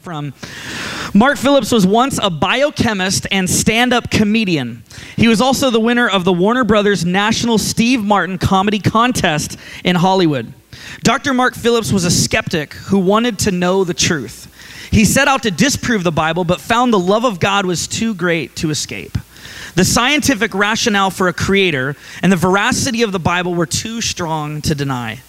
from. Mark Phillips was once a biochemist and stand up comedian. He was also the winner of the Warner Brothers National Steve Martin Comedy Contest in Hollywood. Dr. Mark Phillips was a skeptic who wanted to know the truth. He set out to disprove the Bible, but found the love of God was too great to escape. The scientific rationale for a creator and the veracity of the Bible were too strong to deny.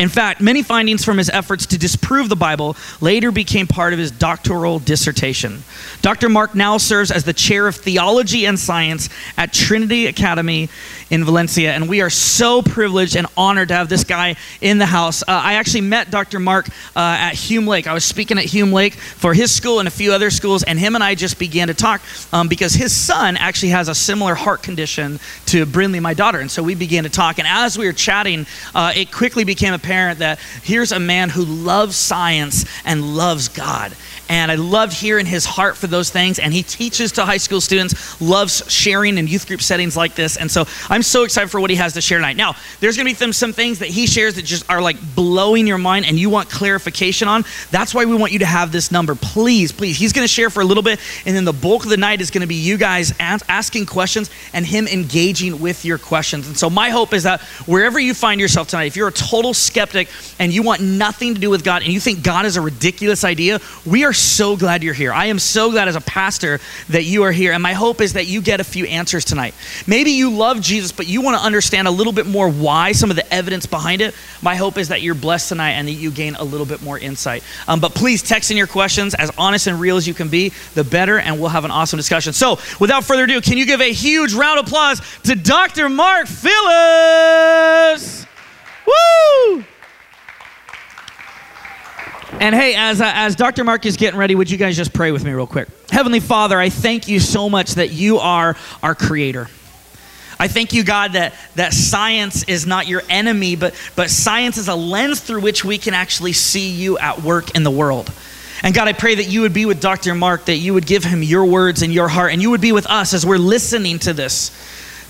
In fact, many findings from his efforts to disprove the Bible later became part of his doctoral dissertation. Dr. Mark now serves as the chair of theology and science at Trinity Academy in Valencia, and we are so privileged and honored to have this guy in the house. Uh, I actually met Dr. Mark uh, at Hume Lake. I was speaking at Hume Lake for his school and a few other schools, and him and I just began to talk um, because his son actually has a similar heart condition to Brinley, my daughter, and so we began to talk. And as we were chatting, uh, it quickly became apparent that here's a man who loves science and loves God. And I loved hearing his heart for those things. And he teaches to high school students, loves sharing in youth group settings like this. And so I'm so excited for what he has to share tonight. Now, there's going to be some, some things that he shares that just are like blowing your mind and you want clarification on. That's why we want you to have this number. Please, please. He's going to share for a little bit. And then the bulk of the night is going to be you guys asking questions and him engaging with your questions. And so my hope is that wherever you find yourself tonight, if you're a total skeptic and you want nothing to do with God and you think God is a ridiculous idea, we are so glad you're here. I am so glad as a pastor that you are here. And my hope is that you get a few answers tonight. Maybe you love Jesus, but you want to understand a little bit more why, some of the evidence behind it. My hope is that you're blessed tonight and that you gain a little bit more insight. Um, but please text in your questions as honest and real as you can be, the better, and we'll have an awesome discussion. So without further ado, can you give a huge round of applause to Dr. Mark Phillips? Woo! And hey, as, uh, as Dr. Mark is getting ready, would you guys just pray with me real quick? Heavenly Father, I thank you so much that you are our creator. I thank you, God, that, that science is not your enemy, but, but science is a lens through which we can actually see you at work in the world. And God, I pray that you would be with Dr. Mark, that you would give him your words and your heart, and you would be with us as we're listening to this.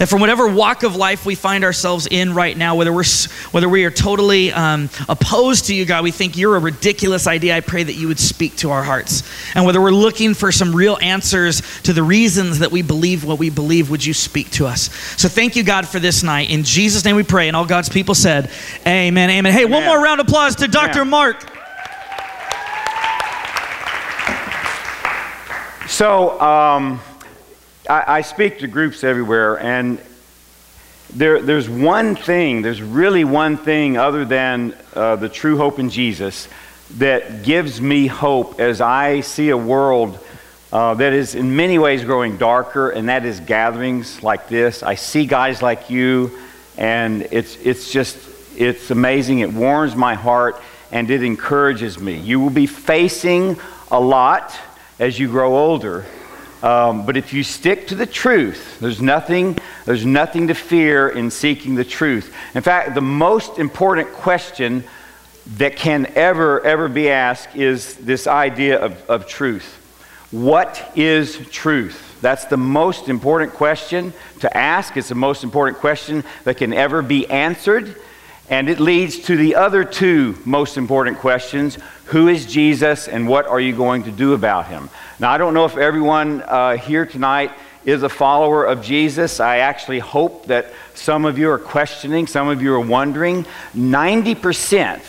That from whatever walk of life we find ourselves in right now, whether, we're, whether we are totally um, opposed to you, God, we think you're a ridiculous idea, I pray that you would speak to our hearts. And whether we're looking for some real answers to the reasons that we believe what we believe, would you speak to us? So thank you, God, for this night. In Jesus' name we pray. And all God's people said, Amen, amen. Hey, amen. one more round of applause to Dr. Amen. Mark. So, um, I, I speak to groups everywhere, and there, there's one thing, there's really one thing other than uh, the true hope in Jesus that gives me hope as I see a world uh, that is in many ways growing darker, and that is gatherings like this. I see guys like you, and it's, it's just, it's amazing. It warms my heart, and it encourages me. You will be facing a lot as you grow older. Um, but if you stick to the truth, there's nothing, there's nothing to fear in seeking the truth. In fact, the most important question that can ever, ever be asked is this idea of, of truth. What is truth? That's the most important question to ask. It's the most important question that can ever be answered. And it leads to the other two most important questions Who is Jesus, and what are you going to do about him? Now, I don't know if everyone uh, here tonight is a follower of Jesus. I actually hope that some of you are questioning, some of you are wondering. 90%,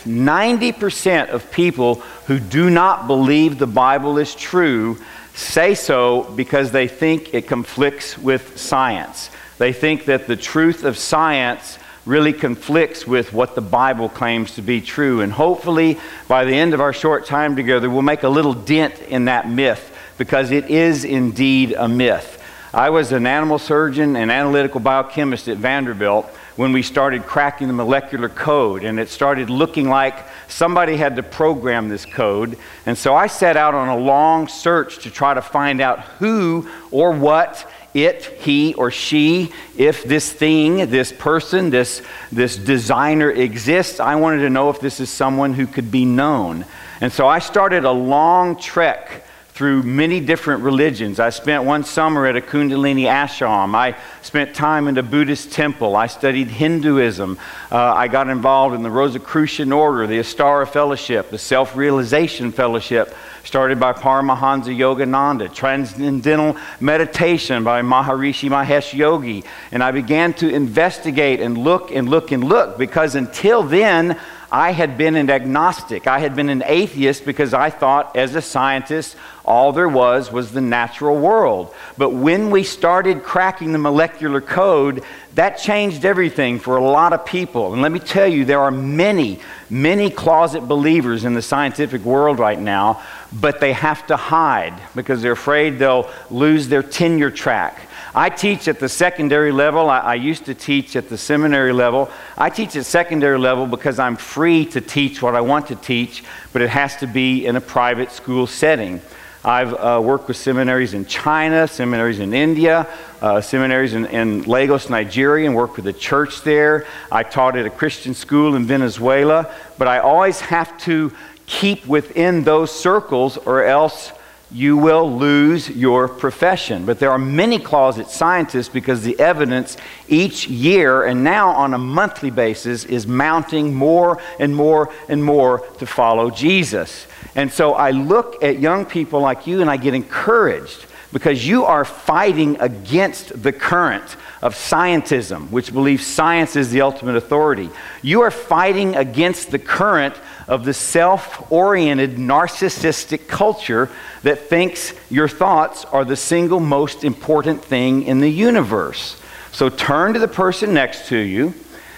90% of people who do not believe the Bible is true say so because they think it conflicts with science. They think that the truth of science really conflicts with what the Bible claims to be true. And hopefully, by the end of our short time together, we'll make a little dent in that myth because it is indeed a myth. I was an animal surgeon and analytical biochemist at Vanderbilt when we started cracking the molecular code, and it started looking like somebody had to program this code. And so I set out on a long search to try to find out who or what it, he, or she, if this thing, this person, this, this designer exists, I wanted to know if this is someone who could be known. And so I started a long trek through many different religions. I spent one summer at a Kundalini ashram. I spent time in a Buddhist temple. I studied Hinduism. Uh, I got involved in the Rosicrucian Order, the Astara Fellowship, the Self Realization Fellowship, started by Paramahansa Yogananda, Transcendental Meditation by Maharishi Mahesh Yogi. And I began to investigate and look and look and look because until then, I had been an agnostic. I had been an atheist because I thought, as a scientist, all there was was the natural world. But when we started cracking the molecular code, that changed everything for a lot of people. And let me tell you, there are many, many closet believers in the scientific world right now, but they have to hide because they're afraid they'll lose their tenure track. I teach at the secondary level. I, I, used to teach at the seminary level. I teach at secondary level because I'm free to teach what I want to teach, but it has to be in a private school setting. I've uh, worked with seminaries in China, seminaries in India, uh, seminaries in, in, Lagos, Nigeria, and worked with a church there. I taught at a Christian school in Venezuela, but I always have to keep within those circles or else you will lose your profession. But there are many closet scientists because the evidence each year and now on a monthly basis is mounting more and more and more to follow Jesus. And so I look at young people like you and I get encouraged because you are fighting against the current of scientism, which believes science is the ultimate authority. You are fighting against the current of the self oriented, narcissistic culture that thinks your thoughts are the single most important thing in the universe. So turn to the person next to you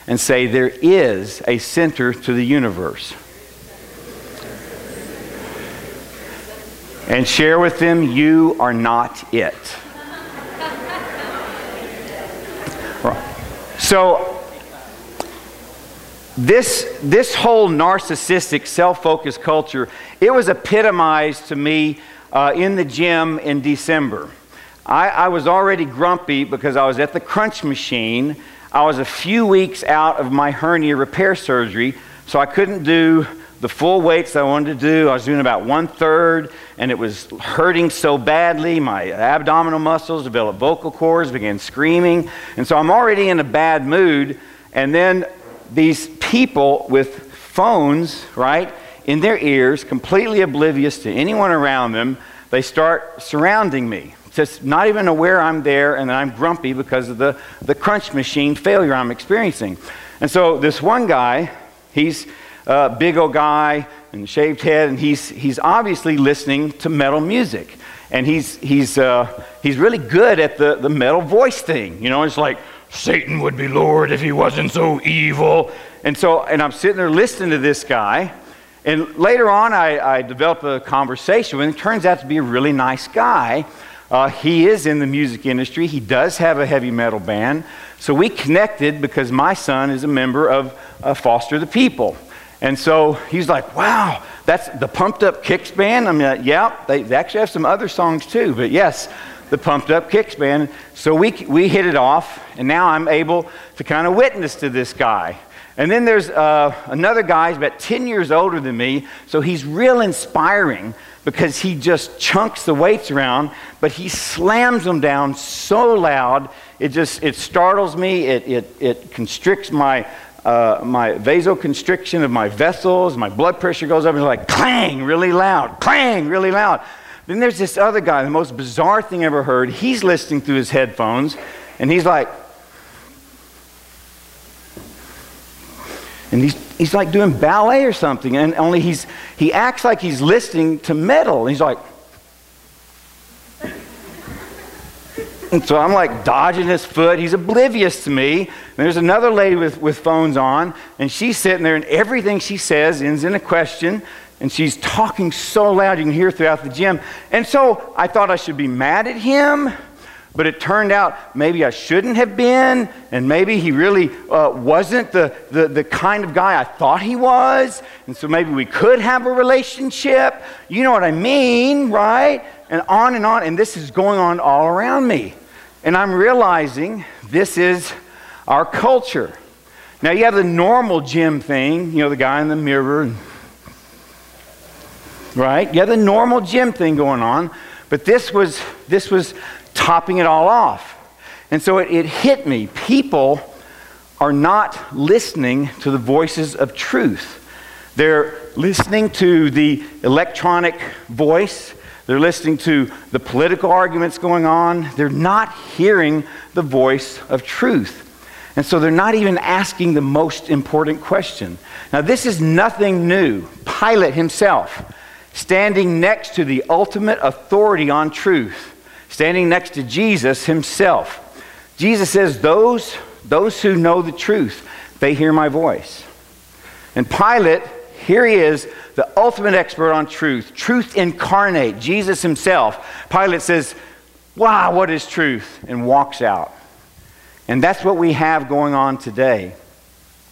and say, There is a center to the universe. And share with them, You are not it. So, this, this whole narcissistic, self focused culture, it was epitomized to me uh, in the gym in December. I, I was already grumpy because I was at the crunch machine. I was a few weeks out of my hernia repair surgery, so I couldn't do the full weights I wanted to do. I was doing about one third, and it was hurting so badly. My abdominal muscles developed vocal cords, began screaming. And so I'm already in a bad mood. And then these people with phones, right, in their ears, completely oblivious to anyone around them, they start surrounding me. Just not even aware I'm there and I'm grumpy because of the, the crunch machine failure I'm experiencing. And so this one guy, he's a big old guy and shaved head, and he's, he's obviously listening to metal music. And he's, he's, uh, he's really good at the, the metal voice thing. You know, it's like, Satan would be Lord if he wasn't so evil. And so, and I'm sitting there listening to this guy. And later on, I, I developed a conversation with him. It turns out to be a really nice guy. Uh, he is in the music industry. He does have a heavy metal band. So we connected because my son is a member of uh, Foster the People. And so he's like, wow, that's the Pumped Up Kicks band? I mean, yeah, they, they actually have some other songs too, but yes, the Pumped Up Kicks band. So we, we hit it off, and now I'm able to kind of witness to this guy. And then there's uh, another guy, he's about 10 years older than me, so he's real inspiring because he just chunks the weights around, but he slams them down so loud, it just, it startles me, it, it, it constricts my, uh, my vasoconstriction of my vessels, my blood pressure goes up, and it's like clang really loud, clang really loud. Then there's this other guy, the most bizarre thing I ever heard. He's listening through his headphones, and he's like, and he's, he's like doing ballet or something, and only he's, he acts like he's listening to metal. And he's like, and so I'm like dodging his foot. He's oblivious to me. And there's another lady with, with phones on, and she's sitting there, and everything she says ends in a question and she's talking so loud you can hear throughout the gym. And so I thought I should be mad at him, but it turned out maybe I shouldn't have been, and maybe he really uh, wasn't the, the, the kind of guy I thought he was, and so maybe we could have a relationship. You know what I mean, right? And on and on, and this is going on all around me. And I'm realizing this is our culture. Now, you have the normal gym thing, you know, the guy in the mirror. Right? You have the normal gym thing going on, but this was, this was topping it all off. And so it, it hit me. People are not listening to the voices of truth. They're listening to the electronic voice. They're listening to the political arguments going on. They're not hearing the voice of truth. And so they're not even asking the most important question. Now, this is nothing new. Pilate himself, standing next to the ultimate authority on truth, standing next to Jesus himself. Jesus says, Those, those who know the truth, they hear my voice. And Pilate, here he is, the ultimate expert on truth, truth incarnate, Jesus himself. Pilate says, Wow, what is truth? And walks out. And that's what we have going on today.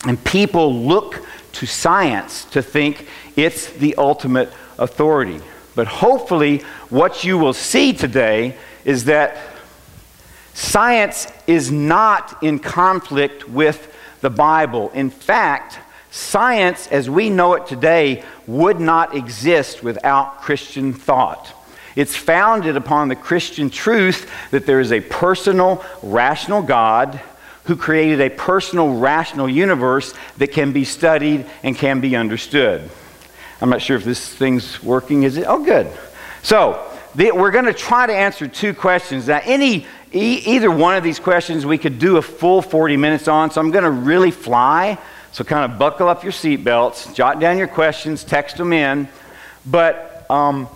And people look to science to think it's the ultimate authority. But hopefully, what you will see today is that science is not in conflict with the Bible. In fact, science as we know it today would not exist without Christian thought. It's founded upon the Christian truth that there is a personal, rational God who created a personal, rational universe that can be studied and can be understood. I'm not sure if this thing's working. Is it? Oh, good. So, the, we're going to try to answer two questions. Now, any, e- either one of these questions we could do a full 40 minutes on, so I'm going to really fly. So, kind of buckle up your seatbelts, jot down your questions, text them in. But, um,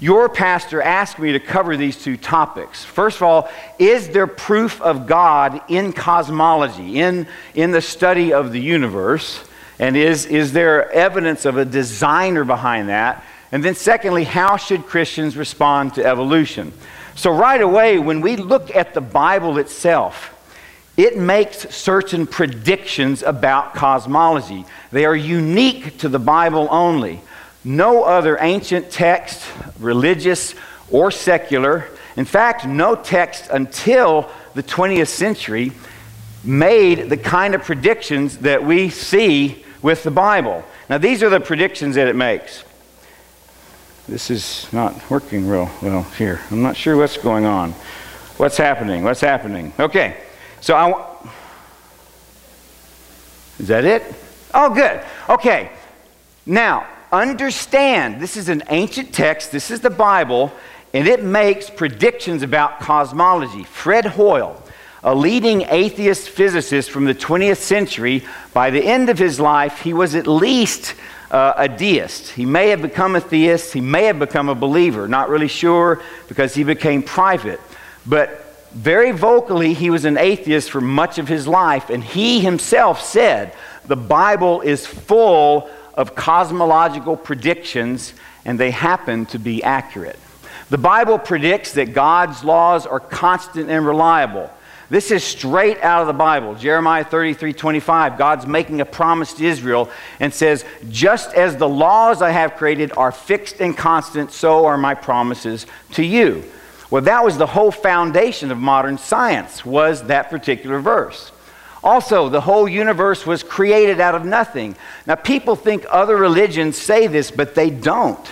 your pastor asked me to cover these two topics. First of all, is there proof of God in cosmology, in, in the study of the universe? And is, is there evidence of a designer behind that? And then, secondly, how should Christians respond to evolution? So, right away, when we look at the Bible itself, it makes certain predictions about cosmology. They are unique to the Bible only. No other ancient text, religious or secular, in fact, no text until the 20th century made the kind of predictions that we see with the Bible. Now, these are the predictions that it makes. This is not working real well here. I'm not sure what's going on. What's happening? What's happening? Okay, so I. Is that it? Oh, good. Okay, now understand this is an ancient text, this is the Bible, and it makes predictions about cosmology. Fred Hoyle, a leading atheist physicist from the 20th century, by the end of his life, he was at least uh, a deist. He may have become a theist, he may have become a believer, not really sure because he became private. But very vocally, he was an atheist for much of his life, and he himself said, The Bible is full of cosmological predictions, and they happen to be accurate. The Bible predicts that God's laws are constant and reliable. This is straight out of the Bible. Jeremiah 33 25. God's making a promise to Israel and says, Just as the laws I have created are fixed and constant, so are my promises to you. Well, that was the whole foundation of modern science, was that particular verse. Also, the whole universe was created out of nothing. Now, people think other religions say this, but they don't.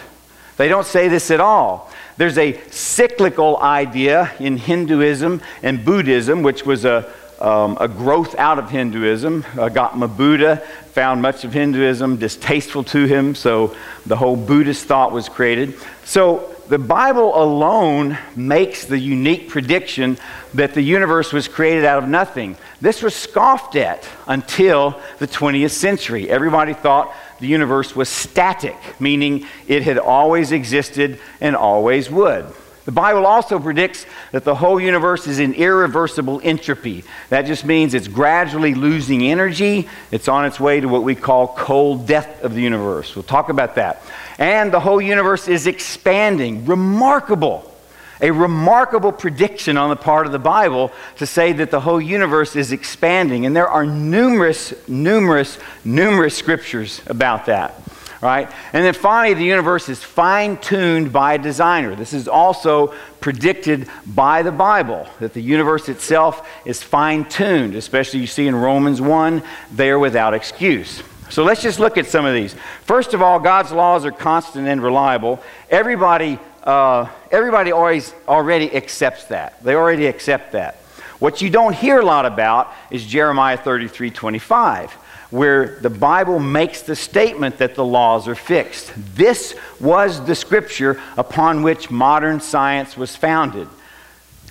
They don't say this at all. There's a cyclical idea in Hinduism and Buddhism, which was a, um, a growth out of Hinduism. Uh, Gautama Buddha found much of Hinduism distasteful to him, so the whole Buddhist thought was created. So the Bible alone makes the unique prediction that the universe was created out of nothing. This was scoffed at until the 20th century. Everybody thought the universe was static, meaning it had always existed and always would. The Bible also predicts that the whole universe is in irreversible entropy. That just means it's gradually losing energy. It's on its way to what we call cold death of the universe. We'll talk about that. And the whole universe is expanding. Remarkable. A remarkable prediction on the part of the Bible to say that the whole universe is expanding. And there are numerous, numerous, numerous scriptures about that right? And then finally, the universe is fine tuned by a designer. This is also predicted by the Bible, that the universe itself is fine tuned, especially you see in Romans 1, they are without excuse. So let's just look at some of these. First of all, God's laws are constant and reliable. Everybody, uh, everybody always already accepts that. They already accept that. What you don't hear a lot about is Jeremiah 33 25, where the Bible makes the statement that the laws are fixed. This was the scripture upon which modern science was founded.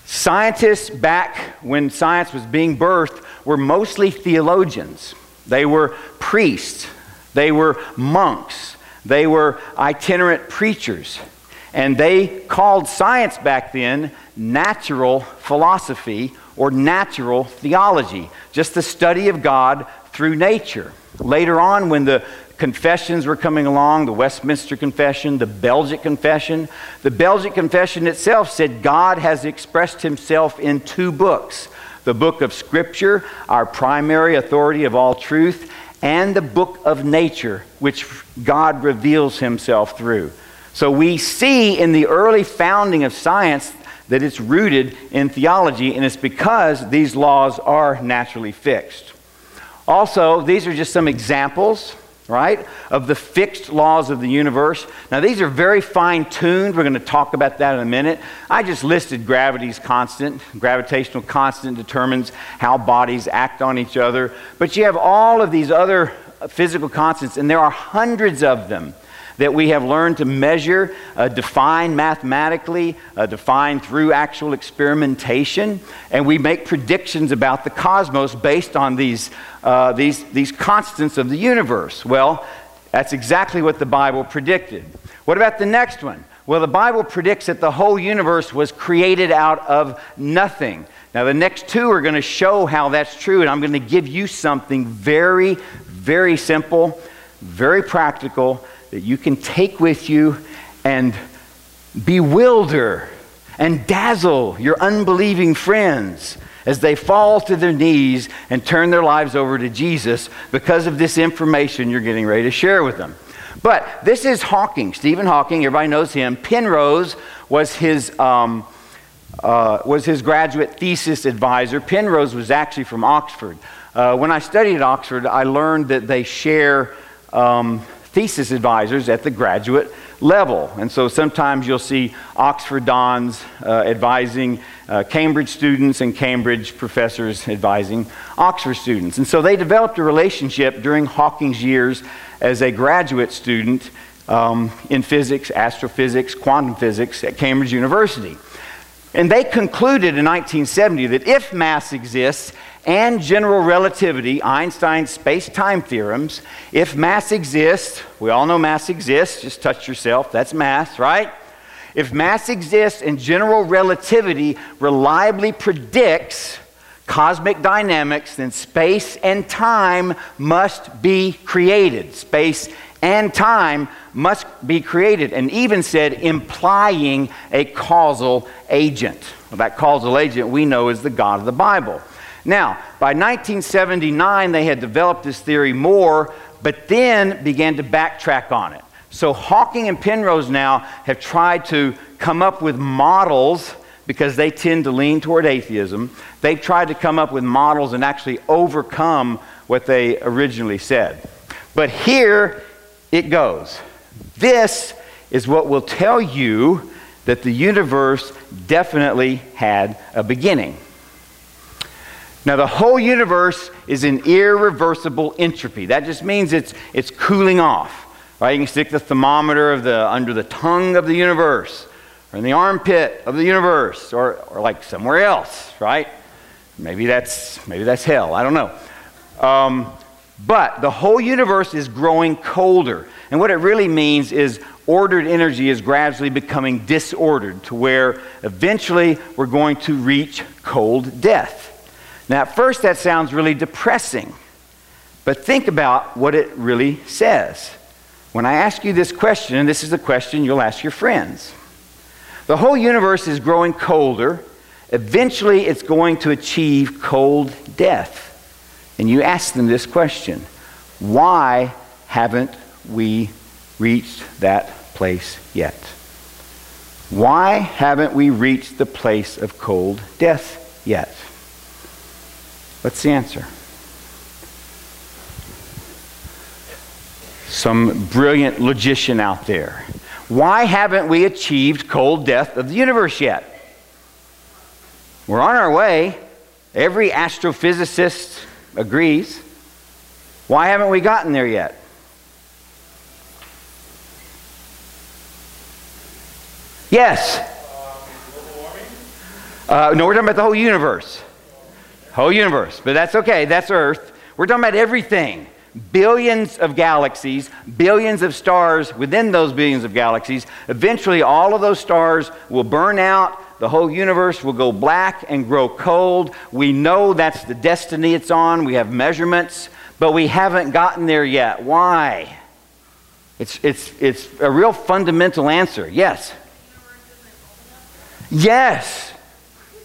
Scientists, back when science was being birthed, were mostly theologians. They were priests, they were monks, they were itinerant preachers. And they called science back then natural philosophy or natural theology, just the study of God through nature. Later on, when the confessions were coming along the Westminster Confession, the Belgic Confession. The Belgic Confession itself said God has expressed himself in two books the book of Scripture, our primary authority of all truth, and the book of nature, which God reveals himself through. So we see in the early founding of science that it's rooted in theology, and it's because these laws are naturally fixed. Also, these are just some examples right, of the fixed laws of the universe. Now, these are very fine tuned. We're going to talk about that in a minute. I just listed gravity's constant. Gravitational constant determines how bodies act on each other. But you have all of these other physical constants, and there are hundreds of them that we have learned to measure, uh, define mathematically, uh, define through actual experimentation, and we make predictions about the cosmos based on these, uh, these, these constants of the universe. Well, that's exactly what the Bible predicted. What about the next one? Well, the Bible predicts that the whole universe was created out of nothing. Now, the next two are going to show how that's true, and I'm going to give you something very, very simple, very practical, that you can take with you and bewilder and dazzle your unbelieving friends as they fall to their knees and turn their lives over to Jesus because of this information you're getting ready to share with them. But this is Hawking, Stephen Hawking. Everybody knows him. Penrose was his, um, uh, was his graduate thesis advisor. Penrose was actually from Oxford. Uh, when I studied at Oxford, I learned that they share um, thesis advisors at the graduate level. And so sometimes you'll see Oxford Dons uh, advising uh, Cambridge students and Cambridge professors advising Oxford students. And so they developed a relationship during Hawking's years as a graduate student um, in physics, astrophysics, quantum physics at Cambridge University. And they concluded in 1970 that if mass exists and general relativity, Einstein's space time theorems, if mass exists, we all know mass exists, just touch yourself, that's mass, right? If mass exists and general relativity reliably predicts cosmic dynamics, then space and time must be created. Space and time must be created, and even said implying a causal agent. Well, that causal agent we know is the God of the Bible. Now, by 1979, they had developed this theory more, but then began to backtrack on it. So Hawking and Penrose now have tried to come up with models because they tend to lean toward atheism. They've tried to come up with models and actually overcome what they originally said. But here it goes. This is what will tell you that the universe definitely had a beginning. Now, the whole universe is in irreversible entropy. That just means it's, it's cooling off. Right? You can stick the thermometer of the, under the tongue of the universe, or in the armpit of the universe, or, or like somewhere else, right? Maybe that's, maybe that's hell. I don't know. Um, but the whole universe is growing colder. And what it really means is ordered energy is gradually becoming disordered to where eventually we're going to reach cold death. Now, at first, that sounds really depressing, but think about what it really says. When I ask you this question, and this is the question you'll ask your friends the whole universe is growing colder. Eventually, it's going to achieve cold death. And you ask them this question Why haven't we reached that place yet? Why haven't we reached the place of cold death yet? What's the answer? some brilliant logician out there. Why haven't we achieved cold death of the universe yet? We're on our way. Every astrophysicist agrees. Why haven't we gotten there yet? Yes. Uh, no, we're talking about the whole universe. Whole universe. But that's okay. That's Earth. We're talking about everything. Billions of galaxies, billions of stars within those billions of galaxies. Eventually, all of those stars will burn out. The whole universe will go black and grow cold. We know that's the destiny it's on. We have measurements, but we haven't gotten there yet. Why? It's, it's, it's a real fundamental answer. Yes. Yes.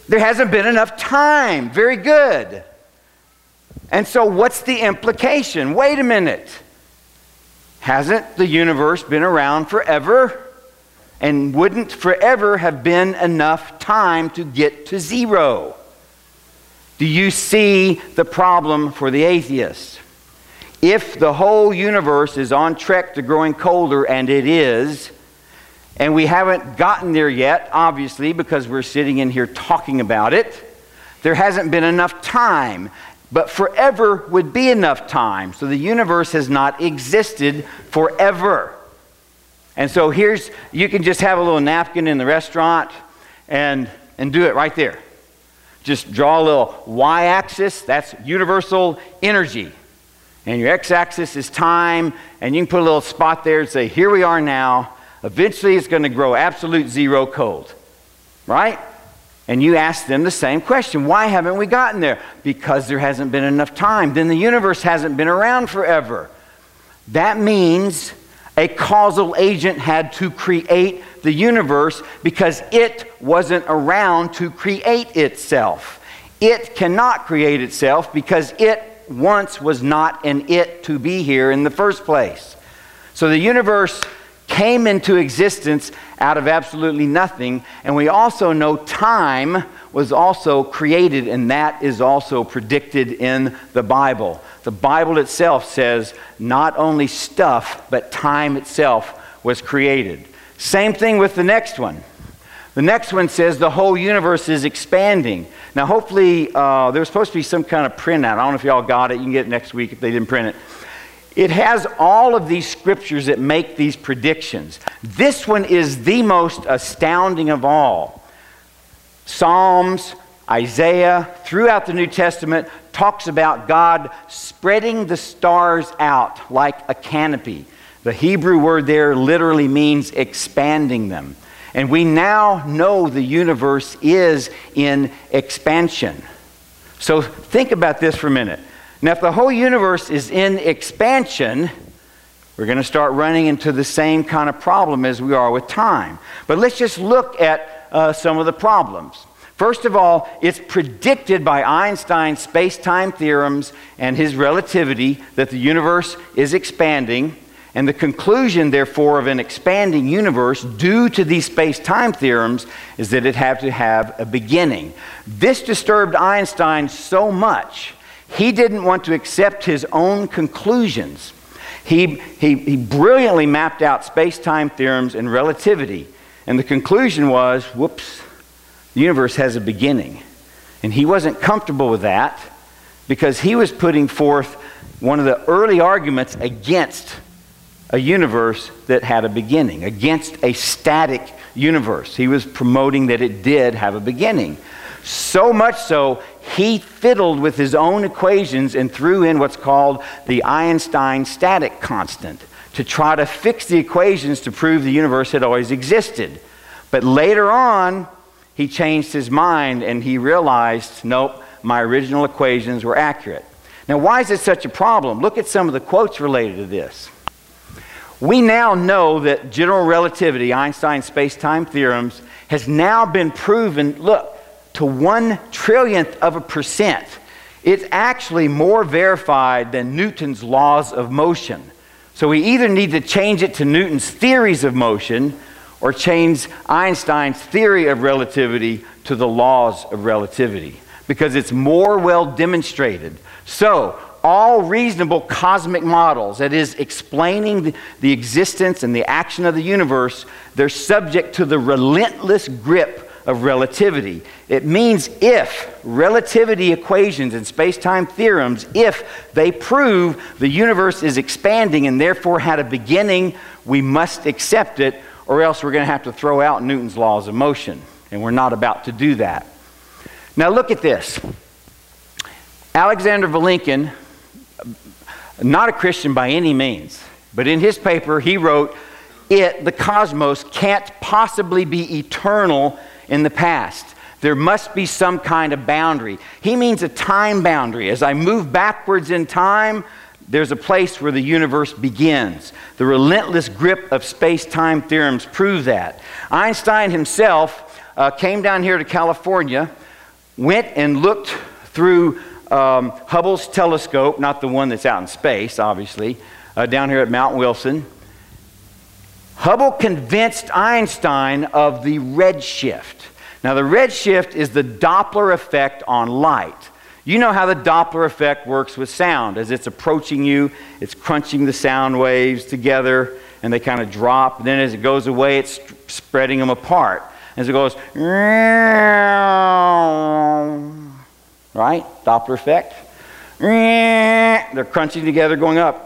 There hasn't been enough time. Very good. And so, what's the implication? Wait a minute. Hasn't the universe been around forever? And wouldn't forever have been enough time to get to zero? Do you see the problem for the atheist? If the whole universe is on trek to growing colder, and it is, and we haven't gotten there yet, obviously, because we're sitting in here talking about it. There hasn't been enough time. But forever would be enough time. So the universe has not existed forever. And so here's, you can just have a little napkin in the restaurant and, and do it right there. Just draw a little y axis, that's universal energy. And your x axis is time, and you can put a little spot there and say, here we are now. Eventually, it's going to grow absolute zero cold. Right? And you ask them the same question Why haven't we gotten there? Because there hasn't been enough time. Then the universe hasn't been around forever. That means a causal agent had to create the universe because it wasn't around to create itself. It cannot create itself because it once was not an it to be here in the first place. So the universe came into existence out of absolutely nothing. And we also know time was also created, and that is also predicted in the Bible. The Bible itself says not only stuff, but time itself was created. Same thing with the next one. The next one says the whole universe is expanding. Now, hopefully, uh, there was supposed to be some kind of printout. I don't know if y'all got it. You can get it next week if they didn't print it. It has all of these scriptures that make these predictions. This one is the most astounding of all. Psalms, Isaiah, throughout the New Testament, talks about God spreading the stars out like a canopy. The Hebrew word there literally means expanding them. And we now know the universe is in expansion. So think about this for a minute. Now, if the whole universe is in expansion, we're going to start running into the same kind of problem as we are with time. But let's just look at uh, some of the problems. First of all, it's predicted by Einstein's space time theorems and his relativity that the universe is expanding. And the conclusion, therefore, of an expanding universe due to these space time theorems is that it had to have a beginning. This disturbed Einstein so much he didn't want to accept his own conclusions. He, he, he brilliantly mapped out space time theorems and relativity. And the conclusion was whoops, the universe has a beginning. And he wasn't comfortable with that because he was putting forth one of the early arguments against a universe that had a beginning, against a static universe. He was promoting that it did have a beginning. So much so, he fiddled with his own equations and threw in what's called the Einstein static constant to try to fix the equations to prove the universe had always existed. But later on, he changed his mind and he realized, nope, my original equations were accurate. Now, why is it such a problem? Look at some of the quotes related to this. We now know that general relativity, Einstein's space time theorems, has now been proven. Look, to one trillionth of a percent. It's actually more verified than Newton's laws of motion. So we either need to change it to Newton's theories of motion or change Einstein's theory of relativity to the laws of relativity because it's more well demonstrated. So, all reasonable cosmic models, that is, explaining the, existence and the action of the universe, they're subject to the relentless grip of relativity. It means if relativity equations and space time theorems, if they prove the universe is expanding and therefore had a beginning, we must accept it, or else we're going to have to throw out Newton's laws of motion. And we're not about to do that. Now, look at this. Alexander Vilenkin, not a Christian by any means, but in his paper, he wrote, It, the cosmos, can't possibly be eternal in the past. There must be some kind of boundary. He means a time boundary. As I move backwards in time, there's a place where the universe begins. The relentless grip of space time theorems prove that. Einstein himself uh, came down here to California, went and looked through um, Hubble's telescope, not the one that's out in space, obviously, uh, down here at Mount Wilson. Hubble convinced Einstein of the redshift. Now, the redshift is the Doppler effect on light. You know how the Doppler effect works with sound. As it's approaching you, it's crunching the sound waves together and they kind of drop. Then as it goes away, it's spreading them apart. As it goes, right? Doppler effect. They're crunching together, going up.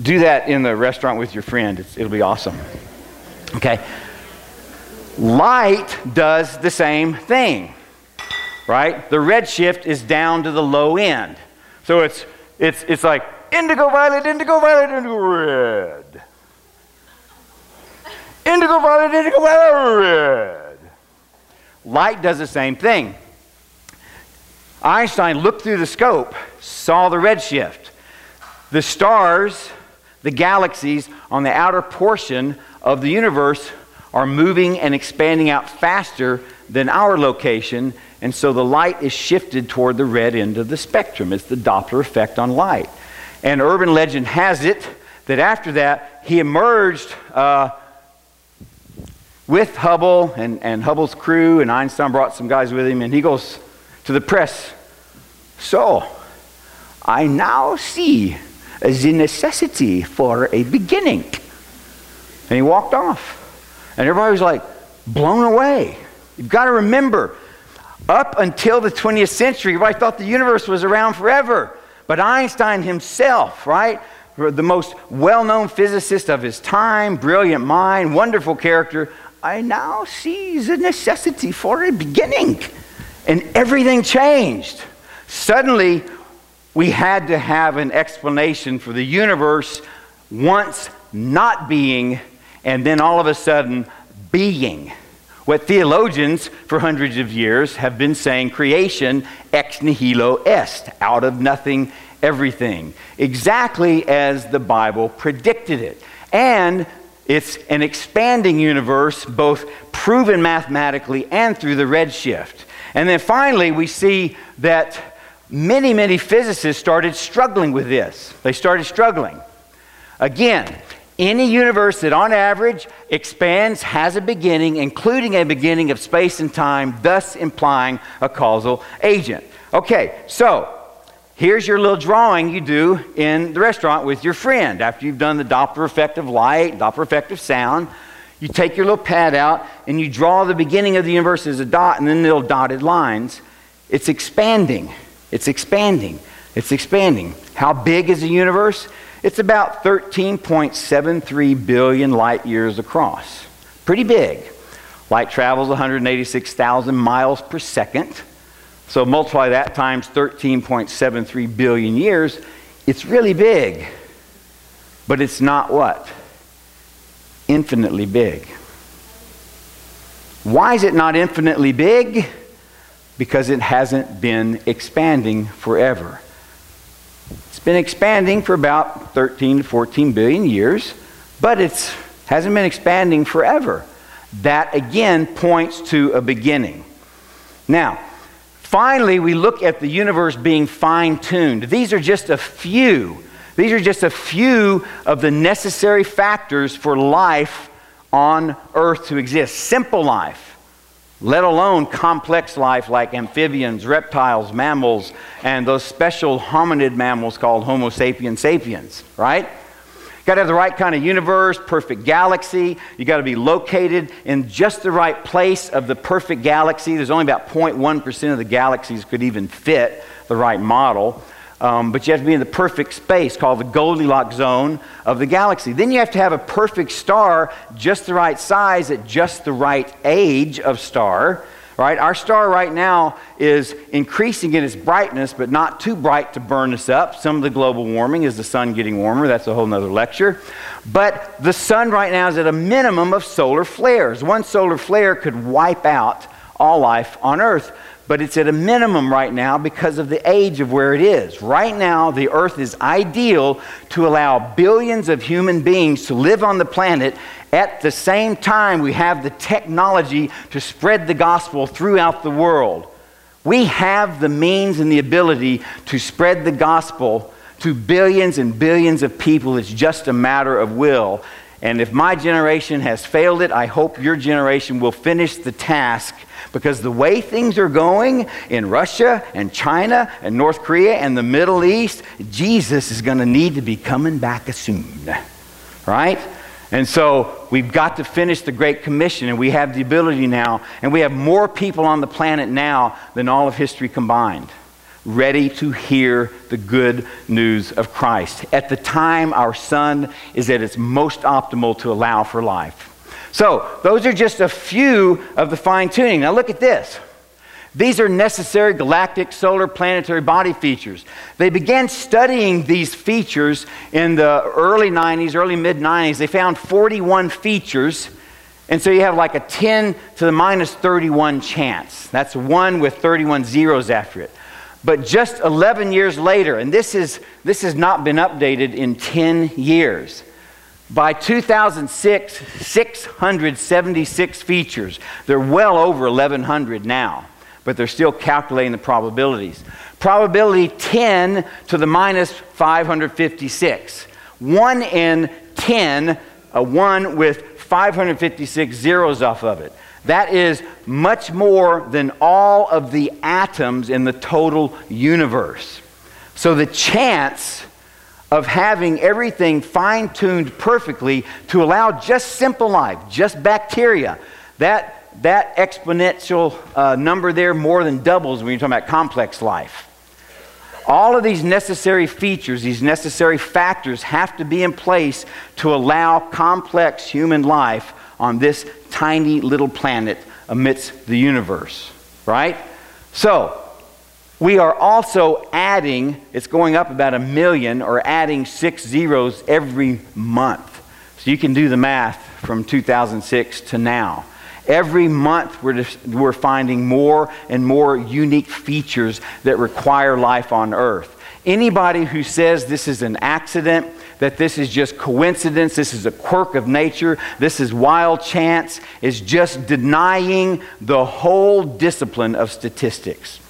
Do that in the restaurant with your friend. It's, it'll be awesome. Okay? Light does the same thing, right? The redshift is down to the low end. So it's, it's, it's like indigo violet, indigo violet, indigo red. Indigo violet, indigo violet, red. Light does the same thing. Einstein looked through the scope, saw the redshift. The stars the galaxies on the outer portion of the universe are moving and expanding out faster than our location, and so the light is shifted toward the red end of the spectrum. It's the Doppler effect on light. And urban legend has it that after that, he emerged uh, with Hubble and, and Hubble's crew, and Einstein brought some guys with him, and he goes to the press So, I now see the necessity for a beginning. And he walked off. And everybody was like blown away. You've got to remember, up until the 20th century, everybody thought the universe was around forever. But Einstein himself, right? The most well known physicist of his time, brilliant mind, wonderful character. I now see the necessity for a beginning. And everything changed. Suddenly, we had to have an explanation for the universe once not being and then all of a sudden being. What theologians for hundreds of years have been saying creation ex nihilo est, out of nothing, everything, exactly as the Bible predicted it. And it's an expanding universe, both proven mathematically and through the redshift. And then finally, we see that many, many physicists started struggling with this. They started struggling. Again, any universe that on average expands has a beginning, including a beginning of space and time, thus implying a causal agent. Okay, so here's your little drawing you do in the restaurant with your friend after you've done the Doppler effect of light, Doppler effect of sound. You take your little pad out and you draw the beginning of the universe as a dot and then little dotted lines. It's expanding. It's expanding. It's expanding. How big is the universe? It's about 13.73 billion light years across. Pretty big. Light travels 186,000 miles per second. So multiply that times 13.73 billion years. It's really big. But it's not what? Infinitely big. Why is it not infinitely big? Because it hasn't been expanding forever. It's been expanding for about 13 to 14 billion years, but it hasn't been expanding forever. That again points to a beginning. Now, finally, we look at the universe being fine tuned. These are just a few. These are just a few of the necessary factors for life on earth to exist. Simple life let alone complex life like amphibians, reptiles, mammals, and those special hominid mammals called Homo sapiens sapiens, right? got to have the right kind of universe, perfect galaxy. You got to be located in just the right place of the perfect galaxy. There's only about 0.1% of the galaxies could even fit the right model. Um, but you have to be in the perfect space called the Goldilocks zone of the galaxy. Then you have to have a perfect star, just the right size at just the right age of star. Right? Our star right now is increasing in its brightness, but not too bright to burn us up. Some of the global warming is the sun getting warmer. That's a whole other lecture. But the sun right now is at a minimum of solar flares. One solar flare could wipe out all life on Earth but it's at a minimum right now because of the age of where it is. Right now, the earth is ideal to allow billions of human beings to live on the planet. At the same time, we have the technology to spread the gospel throughout the world. We have the means and the ability to spread the gospel to billions and billions of people. It's just a matter of will. And if my generation has failed it, I hope your generation will finish the task because the way things are going in Russia and China and North Korea and the Middle East, Jesus is going to need to be coming back soon. Right? And so we've got to finish the Great Commission, and we have the ability now, and we have more people on the planet now than all of history combined, ready to hear the good news of Christ. At the time our sun is at its most optimal to allow for life. So, those are just a few of the fine tuning. Now, look at this. These are necessary galactic, solar, planetary body features. They began studying these features in the early 90s, early mid 90s. They found 41 features, and so you have like a 10 to the minus 31 chance. That's one with 31 zeros after it. But just 11 years later, and this, is, this has not been updated in 10 years. By 2006, 676 features. They're well over 1,100 now, but they're still calculating the probabilities. Probability 10 to the minus 556. 1 in 10, a 1 with 556 zeros off of it. That is much more than all of the atoms in the total universe. So the chance of having everything fine tuned perfectly to allow just simple life, just bacteria. That, that exponential uh, number there more than doubles when you're talking about complex life. All of these necessary features, these necessary factors have to be in place to allow complex human life on this tiny little planet amidst the universe, right? So, we are also adding, it's going up about a million, or adding six zeros every month. So you can do the math from 2006 to now. Every month, we're, just, we're finding more and more unique features that require life on Earth. Anybody who says this is an accident, that this is just coincidence, this is a quirk of nature, this is wild chance, is just denying the whole discipline of statistics.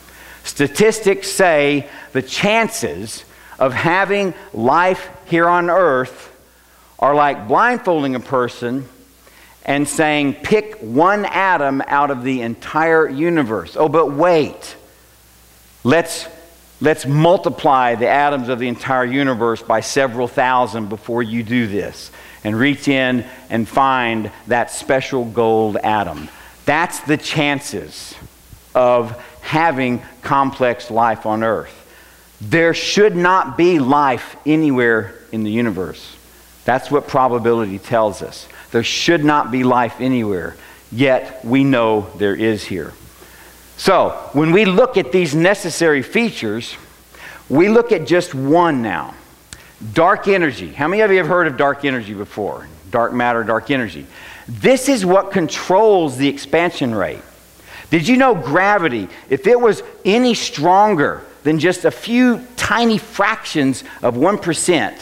Statistics say the chances of having life here on earth are like blindfolding a person and saying, pick one atom out of the entire universe. Oh, but wait. Let's, let's multiply the atoms of the entire universe by several thousand before you do this. And reach in and find that special gold atom. That's the chances of having complex life on earth. There should not be life anywhere in the universe. That's what probability tells us. There should not be life anywhere, yet we know there is here. So, when we look at these necessary features, we look at just one now dark energy. How many of you have heard of dark energy before? Dark matter, dark energy. This is what controls the expansion rate. Did you know gravity, if it was any stronger than just a few tiny fractions of 1%,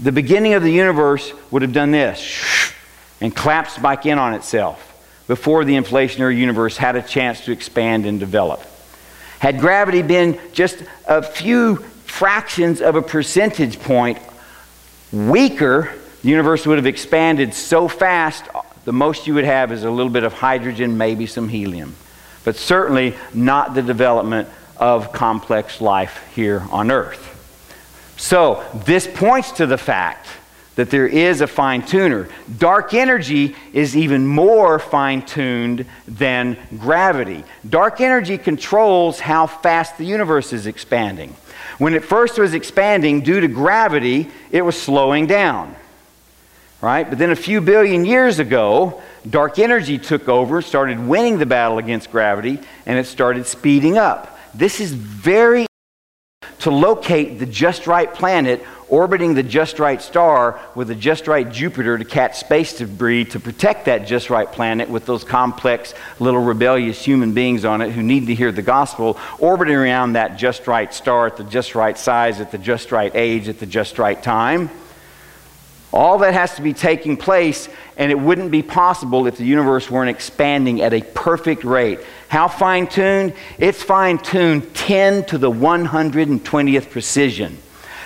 the beginning of the universe would have done this and collapsed back in on itself before the inflationary universe had a chance to expand and develop. Had gravity been just a few fractions of a percentage point weaker, the universe would have expanded so fast The most you would have is a little bit of hydrogen, maybe some helium. But certainly not the development of complex life here on Earth. So, this points to the fact that there is a fine tuner. Dark energy is even more fine tuned than gravity. Dark energy controls how fast the universe is expanding. When it first was expanding due to gravity, it was slowing down. Right? But then a few billion years ago, dark energy took over, started winning the battle against gravity, and it started speeding up. This is very to locate the just right planet orbiting the just right star with the just right Jupiter to catch space debris to protect that just right planet with those complex little rebellious human beings on it who need to hear the gospel orbiting around that just right star at the just right size, at the just right age, at the just right time. All that has to be taking place, and it wouldn't be possible if the universe weren't expanding at a perfect rate. How fine tuned? It's fine tuned 10 to the 120th precision.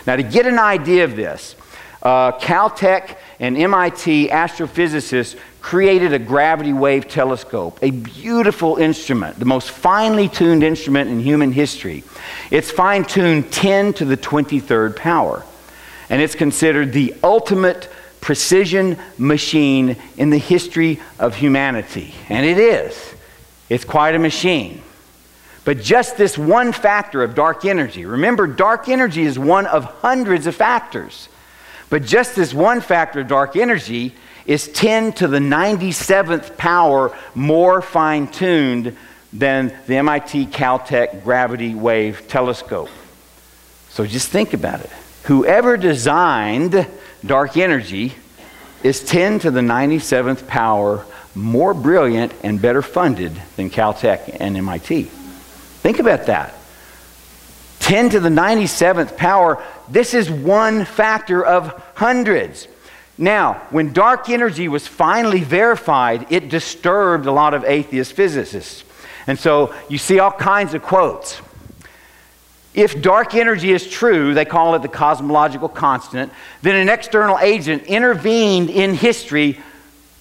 Now, to get an idea of this, uh, Caltech and MIT astrophysicists created a gravity wave telescope, a beautiful instrument, the most finely tuned instrument in human history. It's fine tuned 10 to the 23rd power and it's considered the ultimate precision machine in the history of humanity. And it is. It's quite a machine. But just this one factor of dark energy, remember, dark energy is one of hundreds of factors. But just this one factor of dark energy is 10 to the 97th power more fine tuned than the MIT Caltech Gravity Wave Telescope. So just think about it whoever designed dark energy is 10 to the 97th power more brilliant and better funded than Caltech and MIT. Think about that. 10 to the 97th power, this is one factor of hundreds. Now, when dark energy was finally verified, it disturbed a lot of atheist physicists. And so you see all kinds of quotes. If dark energy is true, they call it the cosmological constant, then an external agent intervened in history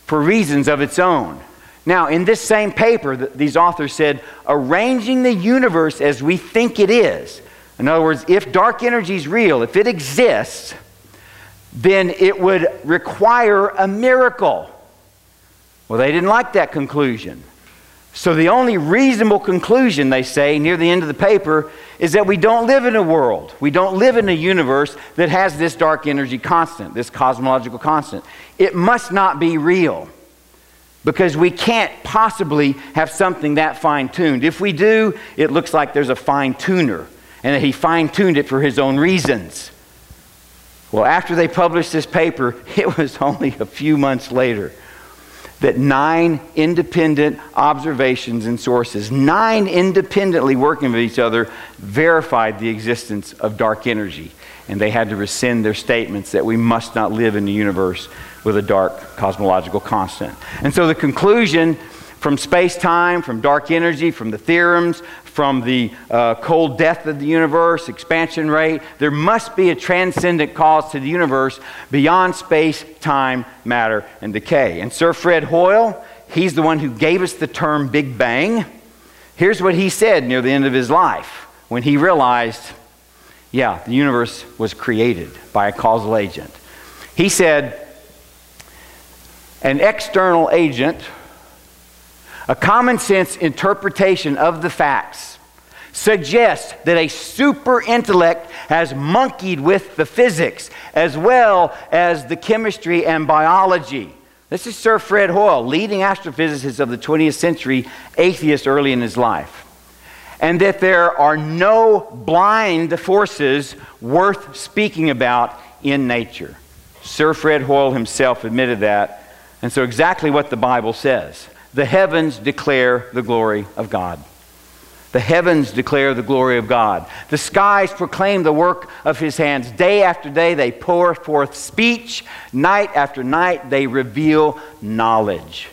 for reasons of its own. Now, in this same paper, these authors said, arranging the universe as we think it is. In other words, if dark energy is real, if it exists, then it would require a miracle. Well, they didn't like that conclusion. So, the only reasonable conclusion, they say, near the end of the paper, is that we don't live in a world, we don't live in a universe that has this dark energy constant, this cosmological constant. It must not be real because we can't possibly have something that fine tuned. If we do, it looks like there's a fine tuner and that he fine tuned it for his own reasons. Well, after they published this paper, it was only a few months later that nine independent observations and sources, nine independently working with each other, verified the existence of dark energy. And they had to rescind their statements that we must not live in the universe with a dark cosmological constant. And so the conclusion from space time, from dark energy, from the theorems, from the uh, cold death of the universe, expansion rate. There must be a transcendent cause to the universe beyond space, time, matter, and decay. And Sir Fred Hoyle, he's the one who gave us the term Big Bang. Here's what he said near the end of his life when he realized, yeah, the universe was created by a causal agent. He said, an external agent a common sense interpretation of the facts suggests that a super intellect has monkeyed with the physics as well as the chemistry and biology. This is Sir Fred Hoyle, leading astrophysicist of the 20th century, atheist early in his life. And that there are no blind forces worth speaking about in nature. Sir Fred Hoyle himself admitted that. And so, exactly what the Bible says. The heavens declare the glory of God. The heavens declare the glory of God. The skies proclaim the work of his hands. Day after day, they pour forth speech. Night after night, they reveal knowledge.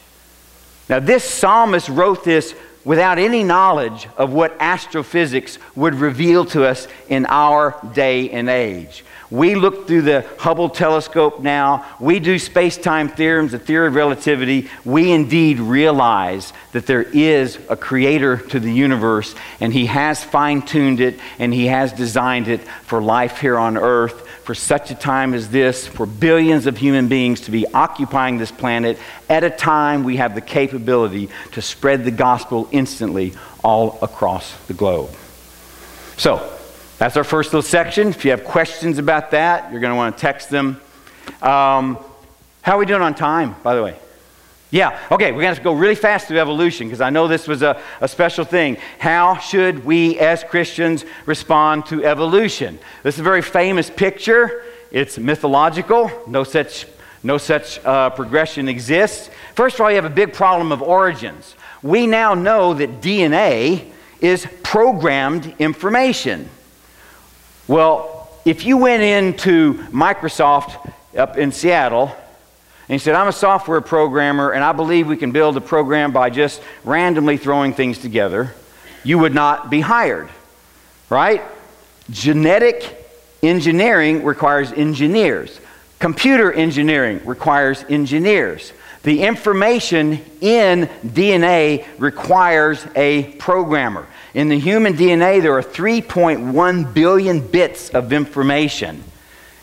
Now, this psalmist wrote this without any knowledge of what astrophysics would reveal to us in our day and age. We look through the Hubble telescope now. We do space time theorems, the theory of relativity. We indeed realize that there is a creator to the universe, and he has fine tuned it and he has designed it for life here on earth for such a time as this, for billions of human beings to be occupying this planet at a time we have the capability to spread the gospel instantly all across the globe. So, that's our first little section. If you have questions about that, you're going to want to text them. Um, how are we doing on time, by the way? Yeah, okay, we're going to have to go really fast through evolution because I know this was a, a special thing. How should we as Christians respond to evolution? This is a very famous picture. It's mythological, no such, no such uh, progression exists. First of all, you have a big problem of origins. We now know that DNA is programmed information. Well, if you went into Microsoft up in Seattle and he said, I'm a software programmer, and I believe we can build a program by just randomly throwing things together. You would not be hired, right? Genetic engineering requires engineers, computer engineering requires engineers. The information in DNA requires a programmer. In the human DNA, there are 3.1 billion bits of information.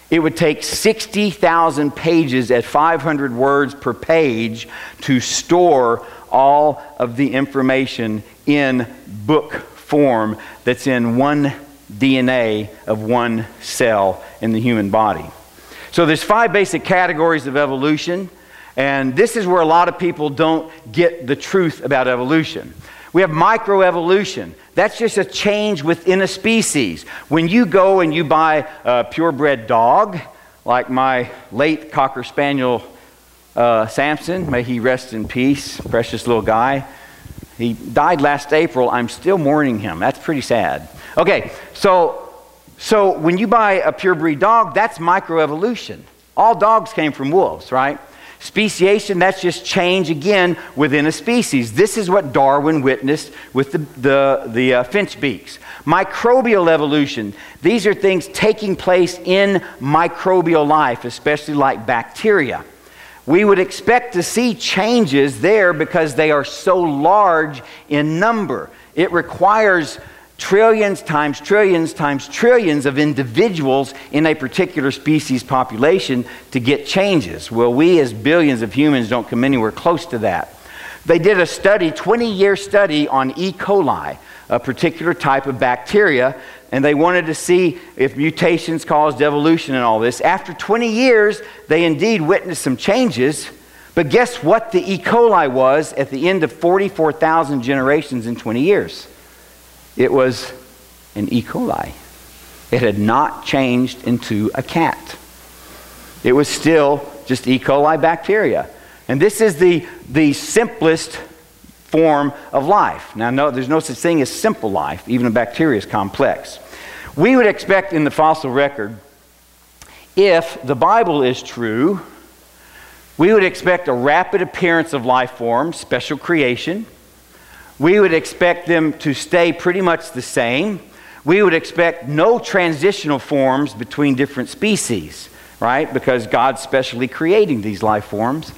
It would take 60,000 pages at 500 words per page to store all of the information in book form that's in one DNA of one cell in the human body. So there's five basic categories of evolution, and this is where a lot of people don't get the truth about evolution. We have microevolution. That's just a change within a species. When you go and you buy a purebred dog, like my late Cocker Spaniel uh, Samson, may he rest in peace, precious little guy. He died last April. I'm still mourning him. That's pretty sad. Okay, so, so when you buy a purebred dog, that's microevolution. All dogs came from wolves, right? Speciation, that's just change again within a species. This is what Darwin witnessed with the, the, the uh, finch beaks. Microbial evolution, these are things taking place in microbial life, especially like bacteria. We would expect to see changes there because they are so large in number. It requires trillions times trillions times trillions of individuals in a particular species population to get changes. Well, we as billions of humans don't come anywhere close to that. They did a study, 20 year study on E. coli, a particular type of bacteria, and they wanted to see if mutations caused evolution and all this. After 20 years, they indeed witnessed some changes. But guess what the E. coli was at the end of 44,000 generations in 20 years? It was an E. coli. It had not changed into a cat. It was still just E. coli bacteria. And this is the, the simplest form of life. Now, no, there's no such thing as simple life. Even a bacteria is complex. We would expect in the fossil record, if the Bible is true, we would expect a rapid appearance of life forms, special creation, we would expect them to stay pretty much the same. We would expect no transitional forms between different species, right? Because God's specially creating these life forms.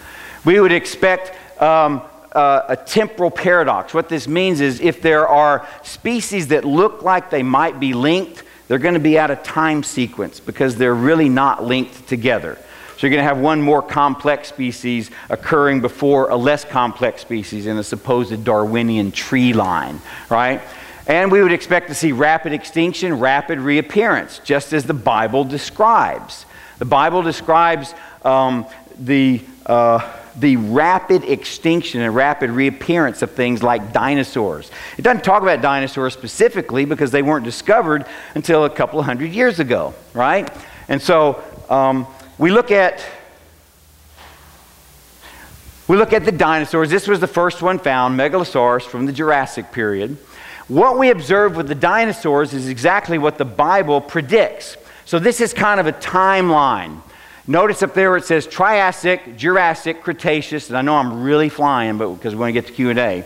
We would expect um, uh, a temporal paradox. What this means is if there are species that look like they might be linked, they're going to be out of time sequence because they're really not linked together. So you're going to have one more complex species occurring before a less complex species in a supposed Darwinian tree line, right? And we would expect to see rapid extinction, rapid reappearance, just as the Bible describes. The Bible describes um, the, uh, the rapid extinction and rapid reappearance of things like dinosaurs. It doesn't talk about dinosaurs specifically because they weren't discovered until a couple hundred years ago, right? And so, um, we look at we look at the dinosaurs. This was the first one found, Megalosaurus from the Jurassic period. What we observe with the dinosaurs is exactly what the Bible predicts. So this is kind of a timeline. Notice up there it says Triassic, Jurassic, Cretaceous, and I know I'm really flying, but because we want to get to Q&A.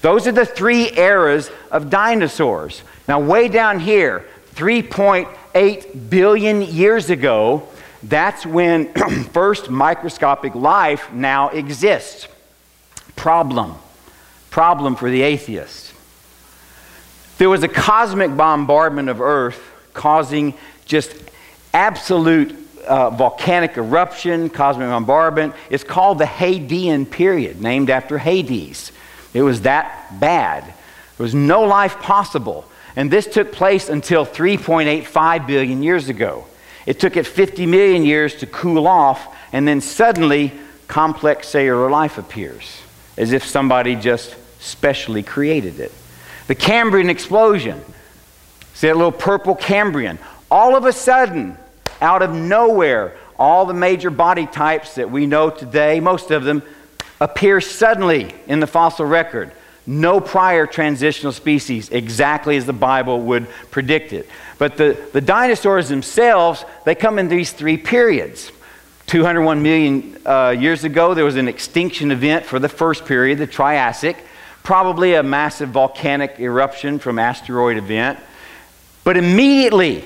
Those are the three eras of dinosaurs. Now way down here, 3.8 billion years ago, that's when first microscopic life now exists. Problem. Problem for the atheist. There was a cosmic bombardment of Earth causing just absolute uh, volcanic eruption, cosmic bombardment. It's called the Hadean period, named after Hades. It was that bad. There was no life possible. And this took place until 3.85 billion years ago. It took it 50 million years to cool off, and then suddenly complex cellular life appears, as if somebody just specially created it. The Cambrian explosion, see that little purple Cambrian, all of a sudden, out of nowhere, all the major body types that we know today, most of them, appear suddenly in the fossil record. No prior transitional species, exactly as the Bible would predict it. But the, the dinosaurs themselves, they come in these three periods. 201 million uh, years ago, there was an extinction event for the first period, the Triassic, probably a massive volcanic eruption from asteroid event. But immediately,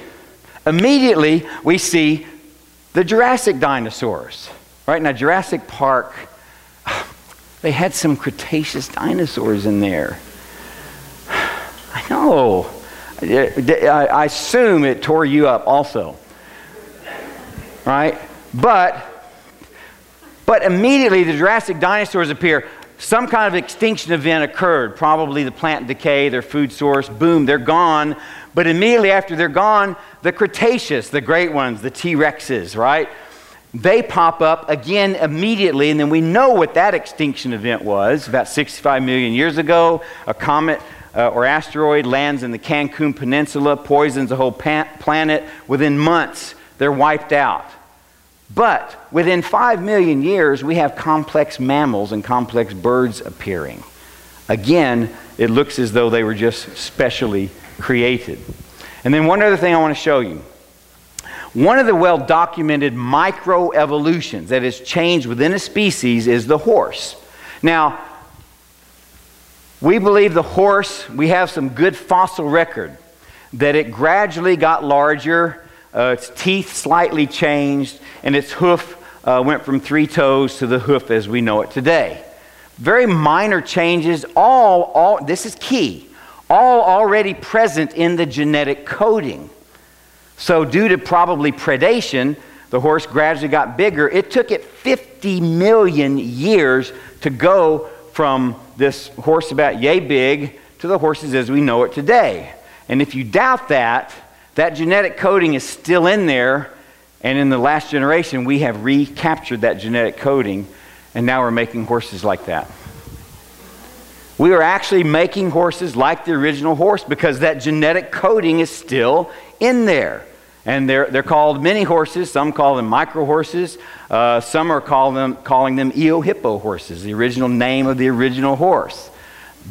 immediately, we see the Jurassic dinosaurs. Right now, Jurassic Park they had some Cretaceous dinosaurs in there. I know. I assume it tore you up also. Right? But but immediately the Jurassic dinosaurs appear. Some kind of extinction event occurred, probably the plant decay, their food source, boom, they're gone. But immediately after they're gone, the Cretaceous, the great ones, the T Rexes, right? they pop up again immediately, and then we know what that extinction event was about 65 million years ago. A comet uh, or asteroid lands in the Cancun Peninsula, poisons the whole planet. Within months, they're wiped out. But within 5 million years, we have complex mammals and complex birds appearing. Again, it looks as though they were just specially created. And then, one other thing I want to show you. One of the well documented microevolutions that has changed within a species is the horse. Now, we believe the horse, we have some good fossil record that it gradually got larger, uh, its teeth slightly changed, and its hoof uh, went from three toes to the hoof as we know it today. Very minor changes, all, all, this is key, all already present in the genetic coding. So, due to probably predation, the horse gradually got bigger. It took it 50 million years to go from this horse about yay big to the horses as we know it today. And if you doubt that, that genetic coding is still in there. And in the last generation, we have recaptured that genetic coding, and now we're making horses like that. We are actually making horses like the original horse because that genetic coding is still in there. And they're, they're called mini horses. Some call them micro horses. Uh, some are call them, calling them Eohippo horses, the original name of the original horse.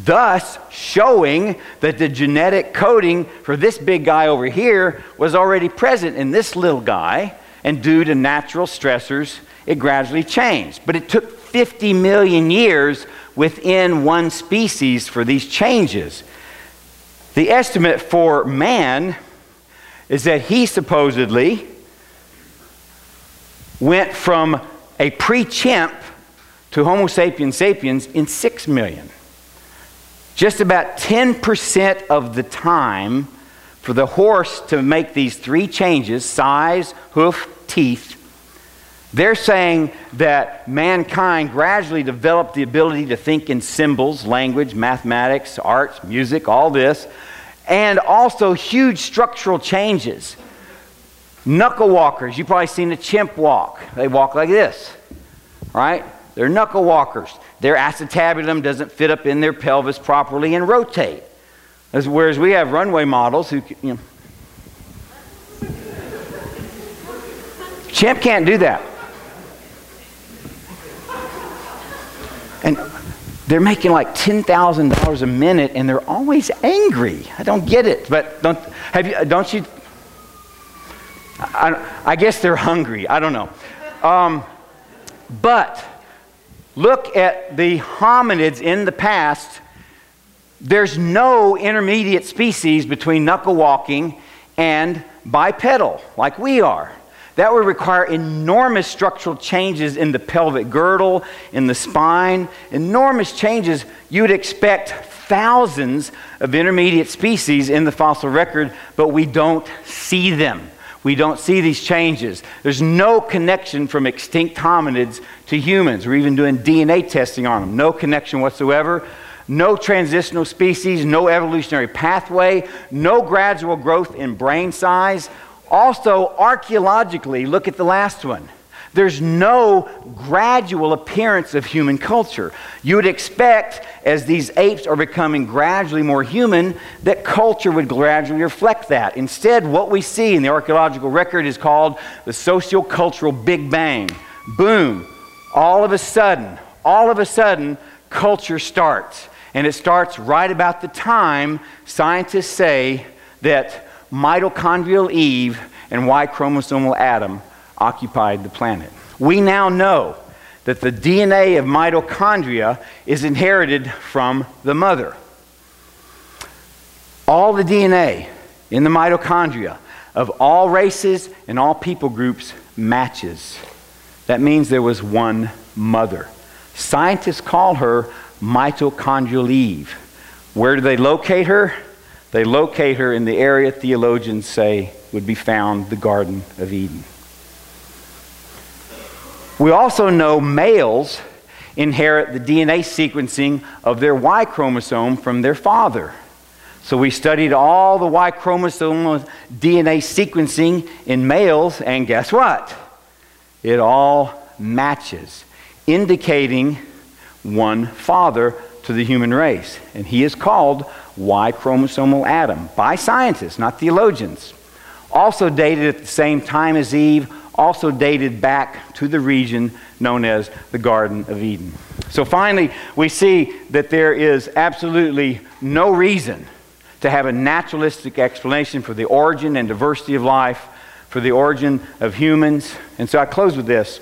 Thus, showing that the genetic coding for this big guy over here was already present in this little guy, and due to natural stressors, it gradually changed. But it took 50 million years within one species for these changes. The estimate for man is that he supposedly went from a pre chimp to Homo sapiens sapiens in 6 million. Just about 10% of the time for the horse to make these three changes size, hoof, teeth they're saying that mankind gradually developed the ability to think in symbols, language, mathematics, arts, music, all this, and also huge structural changes. Knuckle walkers, you've probably seen a chimp walk. They walk like this, right? They're knuckle walkers. Their acetabulum doesn't fit up in their pelvis properly and rotate. Whereas we have runway models who, you know, Chimp can't do that. And they're making like $10,000 a minute and they're always angry. I don't get it. But don't, have you, don't you? I, I guess they're hungry. I don't know. Um, but look at the hominids in the past. There's no intermediate species between knuckle walking and bipedal, like we are. That would require enormous structural changes in the pelvic girdle, in the spine, enormous changes. You would expect thousands of intermediate species in the fossil record, but we don't see them. We don't see these changes. There's no connection from extinct hominids to humans. We're even doing DNA testing on them. No connection whatsoever. No transitional species, no evolutionary pathway, no gradual growth in brain size. Also, archaeologically, look at the last one. There's no gradual appearance of human culture. You would expect, as these apes are becoming gradually more human, that culture would gradually reflect that. Instead, what we see in the archaeological record is called the sociocultural Big Bang. Boom. All of a sudden, all of a sudden, culture starts. And it starts right about the time scientists say that mitochondrial Eve and Y chromosomal Adam occupied the planet. We now know that the DNA of mitochondria is inherited from the mother. All the DNA in the mitochondria of all races and all people groups matches. That means there was one mother. Scientists call her mitochondrial Eve. Where do they locate her? They locate her in the area theologians say would be found the Garden of Eden. We also know males inherit the DNA sequencing of their Y chromosome from their father. So we studied all the Y chromosome DNA sequencing in males, and guess what? It all matches, indicating one father to the human race. And he is called Y chromosomal Adam by scientists, not theologians. Also dated at the same time as Eve, also dated back to the region known as the Garden of Eden. So finally, we see that there is absolutely no reason to have a naturalistic explanation for the origin and diversity of life, for the origin of humans. And so I close with this.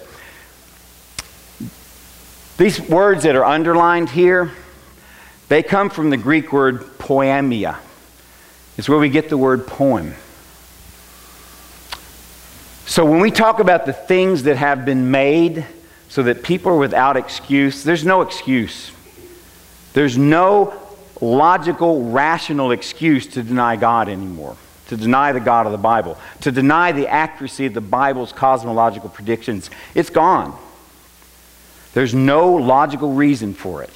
These words that are underlined here, they come from the Greek word poiema. It's where we get the word poem. So when we talk about the things that have been made so that people are without excuse, there's no excuse. There's no logical, rational excuse to deny God anymore, to deny the God of the Bible, to deny the accuracy of the Bible's cosmological predictions. It's gone. There's no logical reason for it.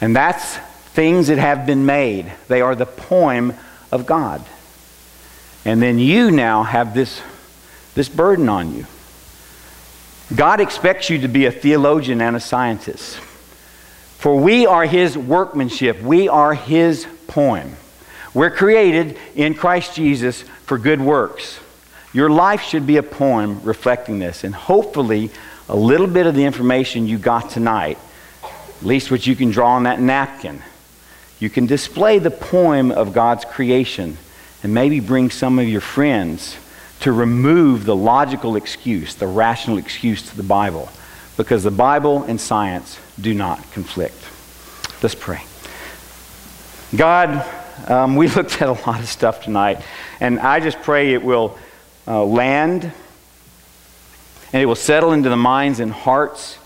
And that's things that have been made. They are the poem of God. And then you now have this, this burden on you. God expects you to be a theologian and a scientist. For we are his workmanship, we are his poem. We're created in Christ Jesus for good works. Your life should be a poem reflecting this. And hopefully, a little bit of the information you got tonight, least what you can draw on that napkin, you can display the poem of God's creation and maybe bring some of your friends to remove the logical excuse, the rational excuse to the Bible, because the Bible and science do not conflict. Let's pray. God, um, we looked at a lot of stuff tonight, and I just pray it will uh, land and it will settle into the minds and hearts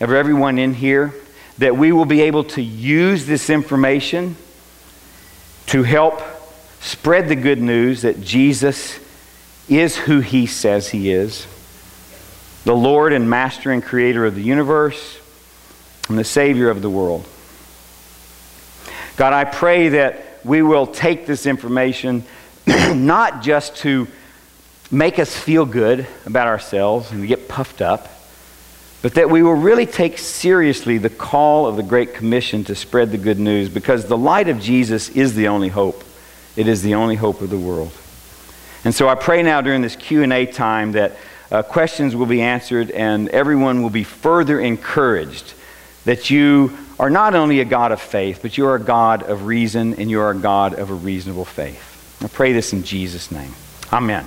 of everyone in here, that we will be able to use this information to help Spread the good news that Jesus is who he says he is the Lord and Master and Creator of the universe and the Savior of the world. God, I pray that we will take this information not just to make us feel good about ourselves and get puffed up, but that we will really take seriously the call of the Great Commission to spread the good news because the light of Jesus is the only hope. It is the only hope of the world. And so I pray now during this Q&A time that uh, questions will be answered and everyone will be further encouraged that you are not only a God of faith, but you are a God of reason and you are a God of a reasonable faith. I pray this in Jesus' name. Amen.